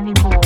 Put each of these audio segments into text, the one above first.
anymore.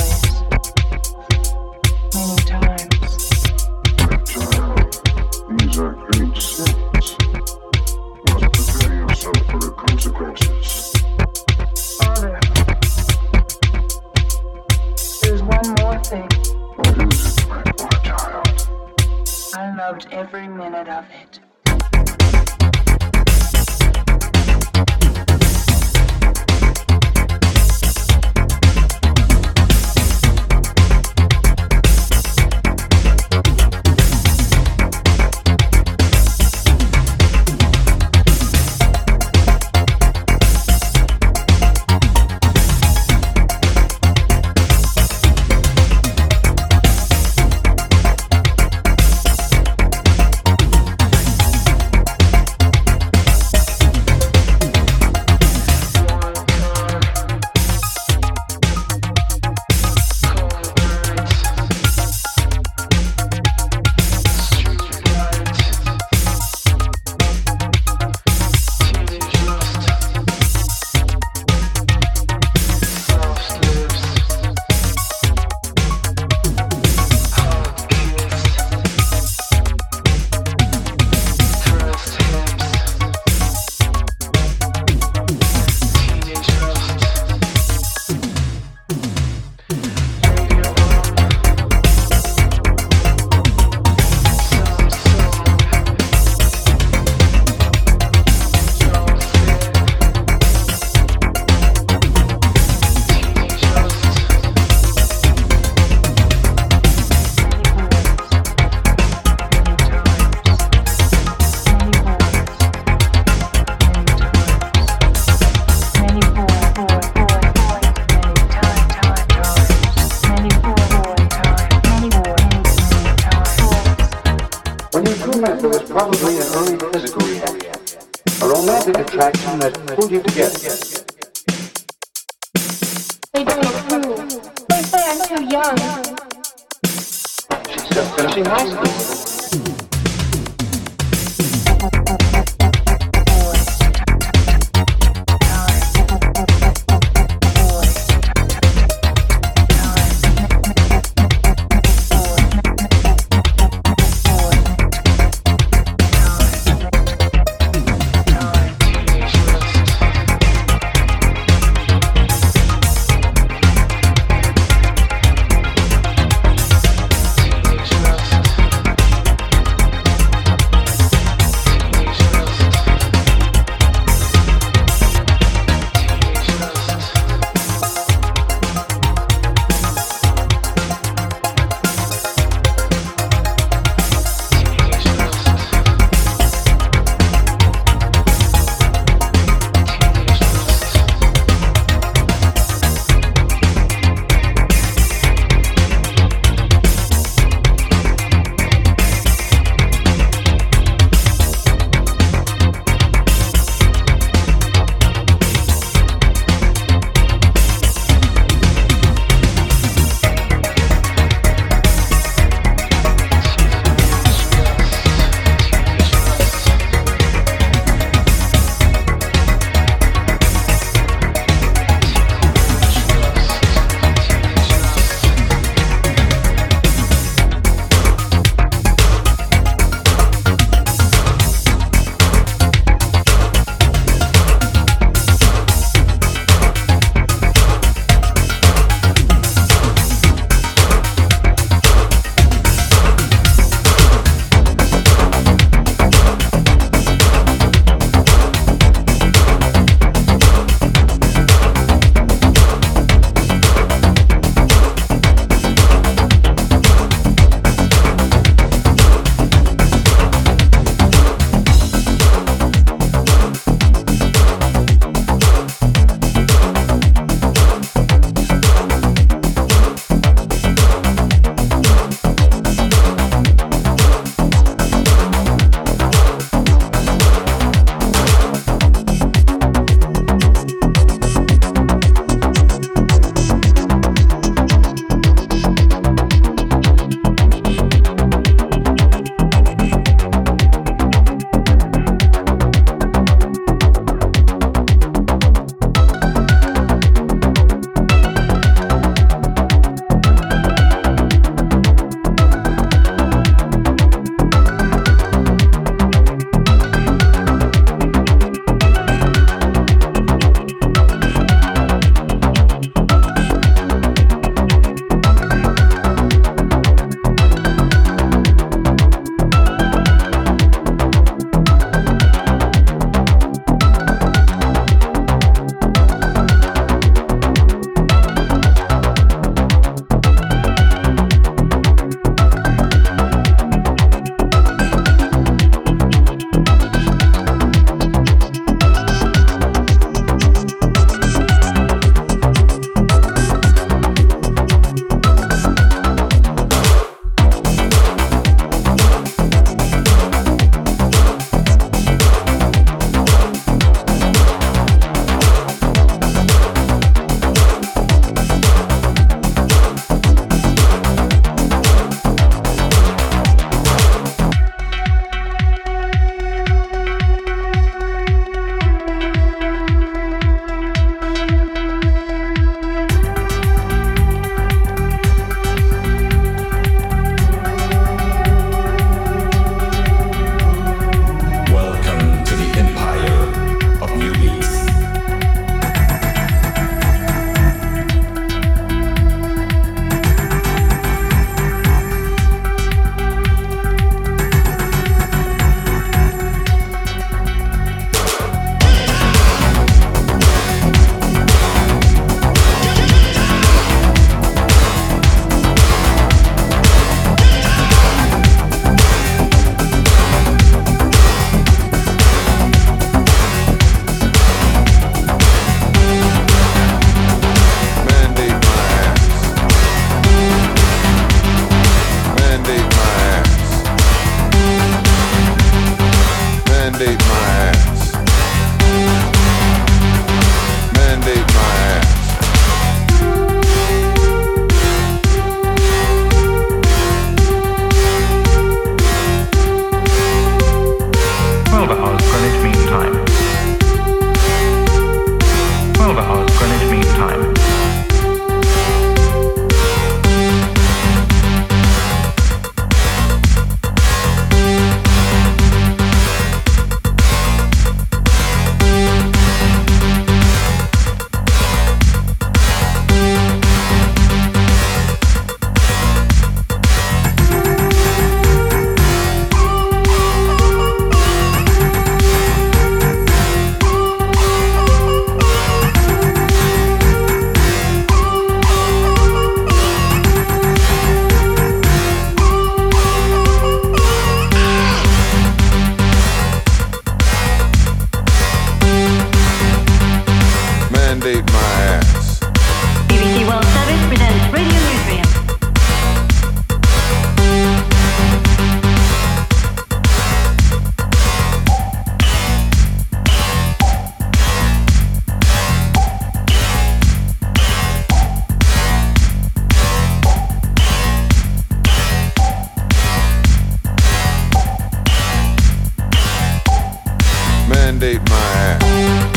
mandate my ass.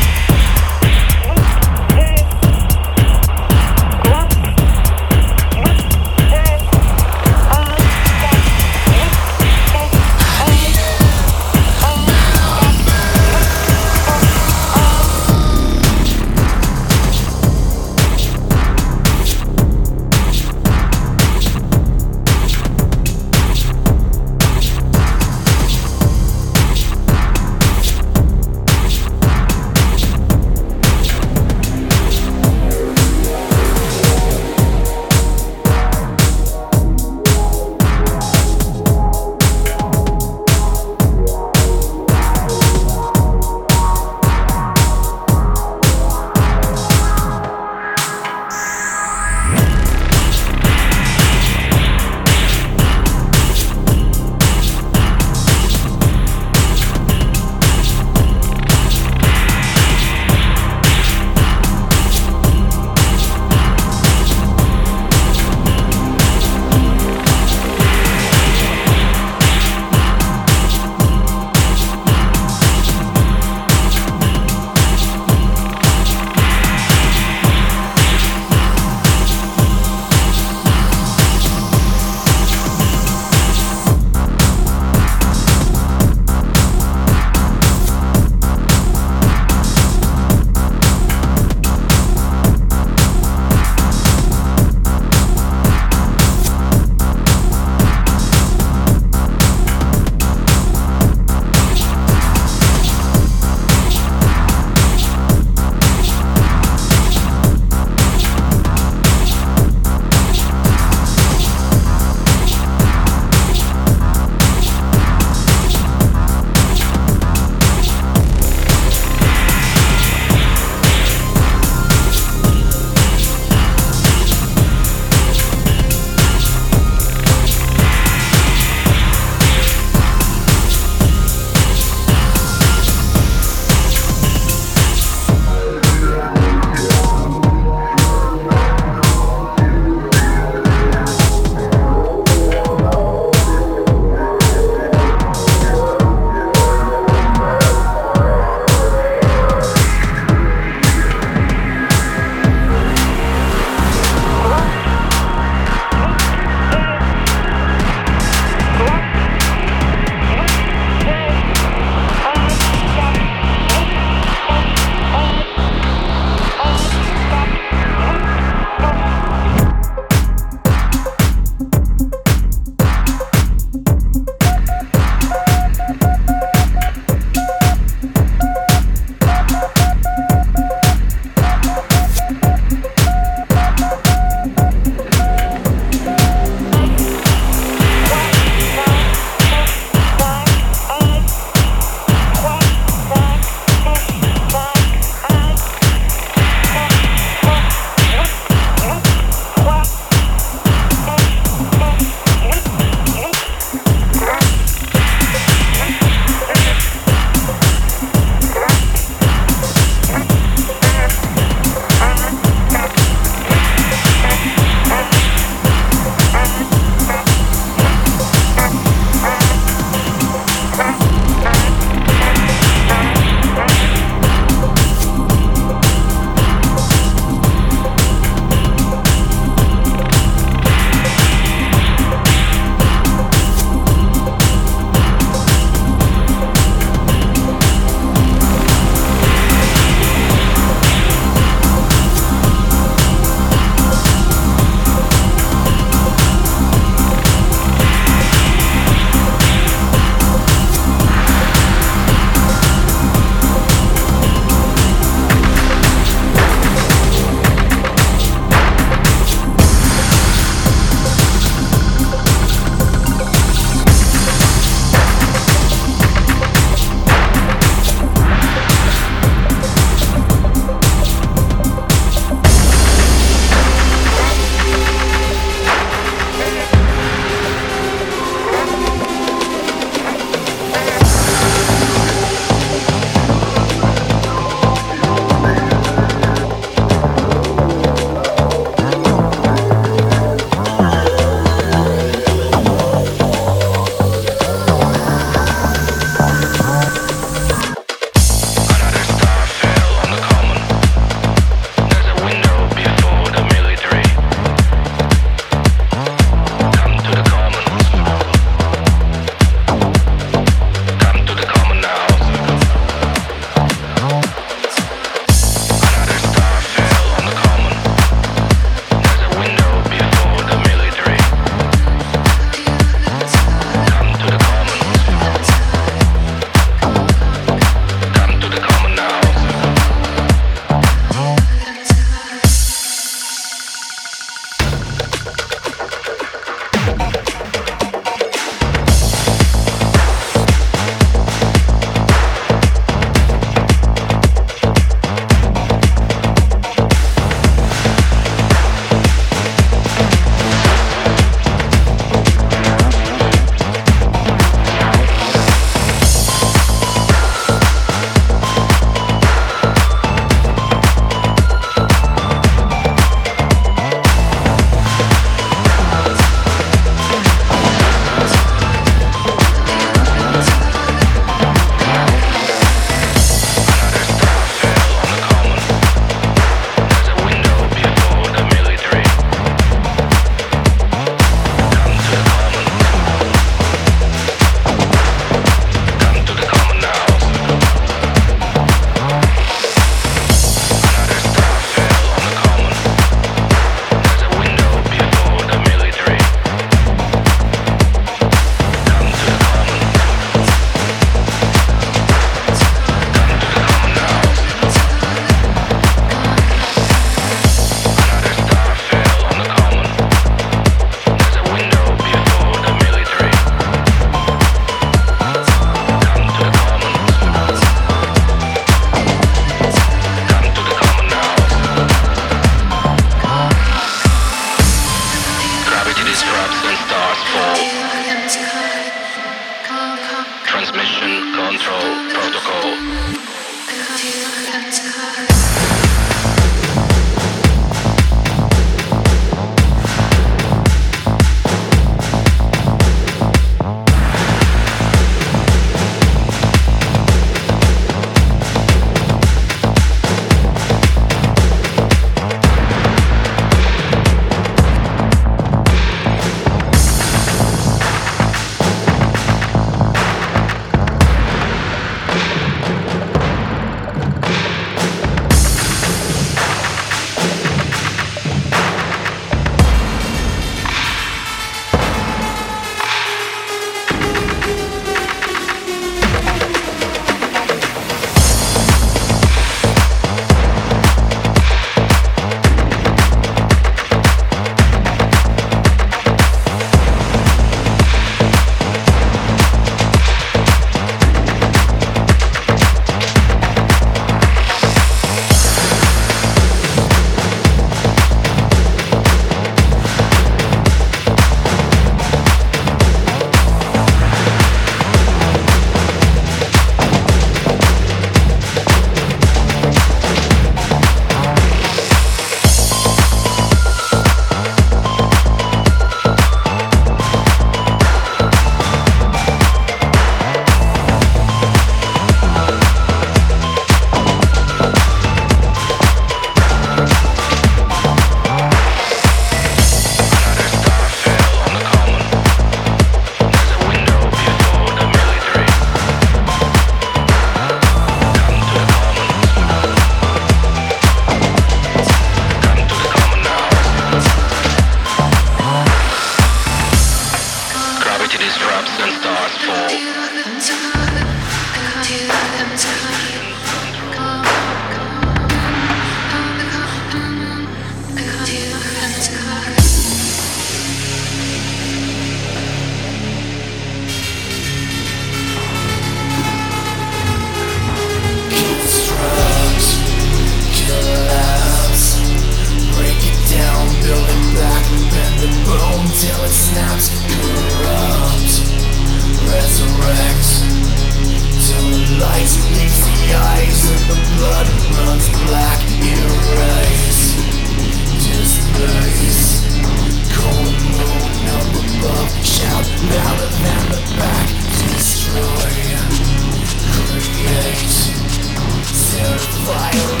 life.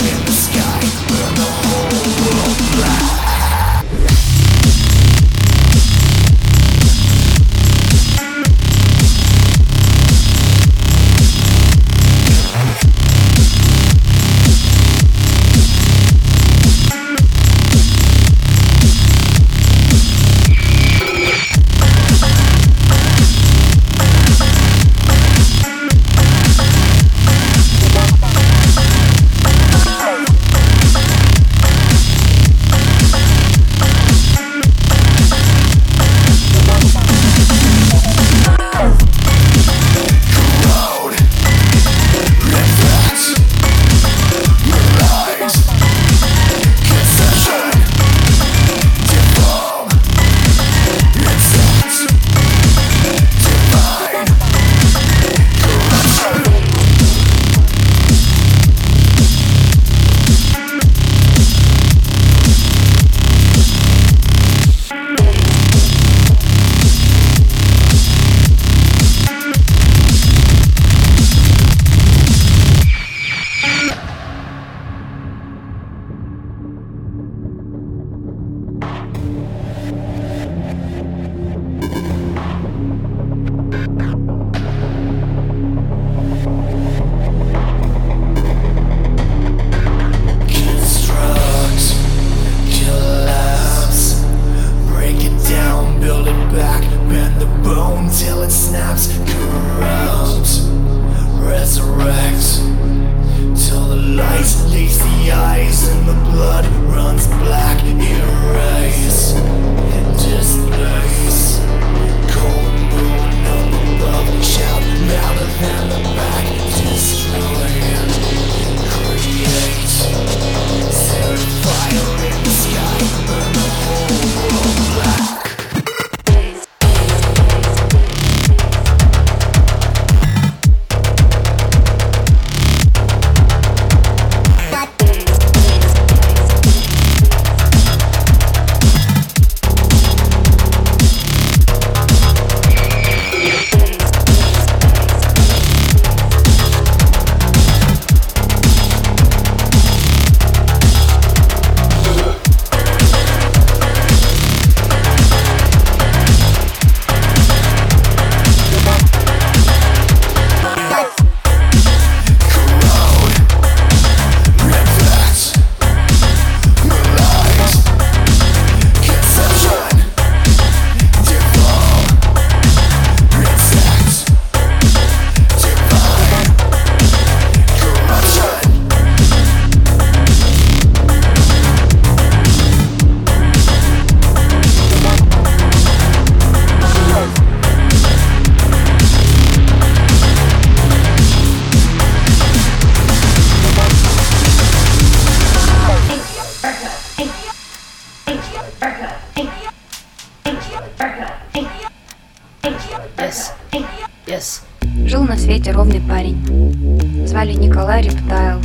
Парень. Звали Николай Рептайл.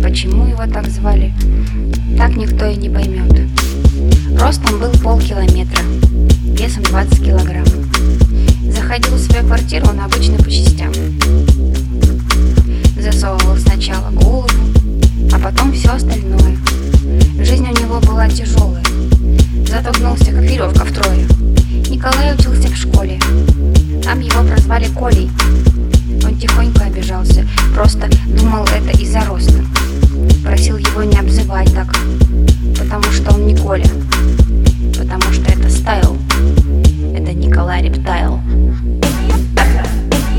Почему его так звали, так никто и не поймет. Ростом был полкилометра, весом 20 килограмм. Заходил в свою квартиру он обычно по частям. Засовывал сначала голову, а потом все остальное. Жизнь у него была тяжелая. Зато гнулся, как веревка втрое. Николай учился в школе. Там его прозвали Колей. Он тихонько обижался, просто думал это из-за роста. Просил его не обзывать так, потому что он не Коля, потому что это стайл. Это Николай Рептайл.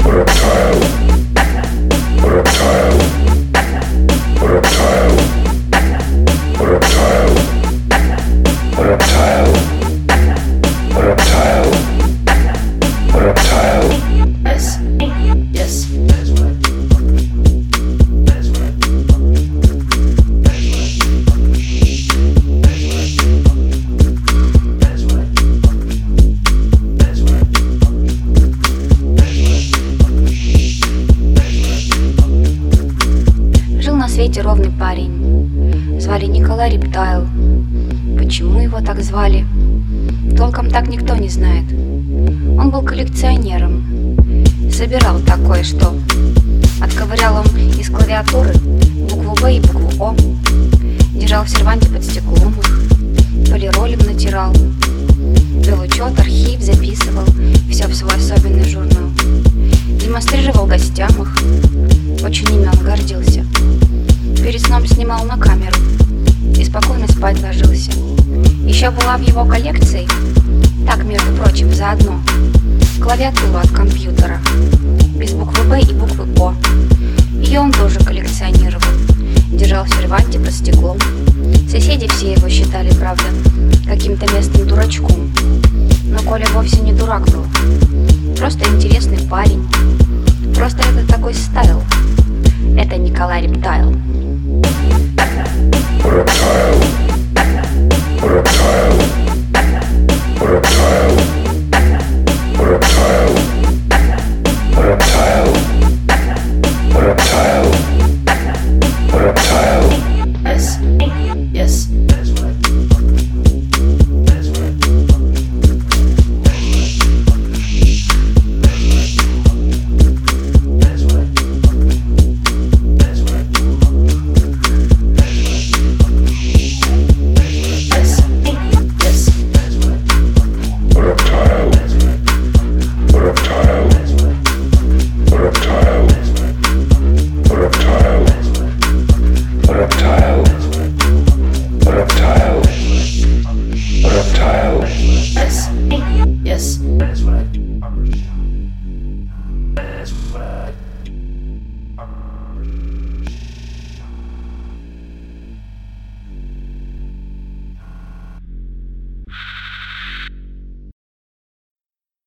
Reptile. Reptile. Демонстрировал гостям их. Очень ими он гордился. Перед сном снимал на камеру и спокойно спать ложился. Еще была в его коллекции, так, между прочим, заодно, клавиатура от компьютера, без буквы Б и буквы О. Ее он тоже коллекционировал, держал в серванте под стеклом. Соседи все его считали, правда, каким-то местным дурачком. Но Коля вовсе не дурак был, просто интересный парень. Просто это такой style. Это Николай Reptile. Reptile. Reptile. Рептайл.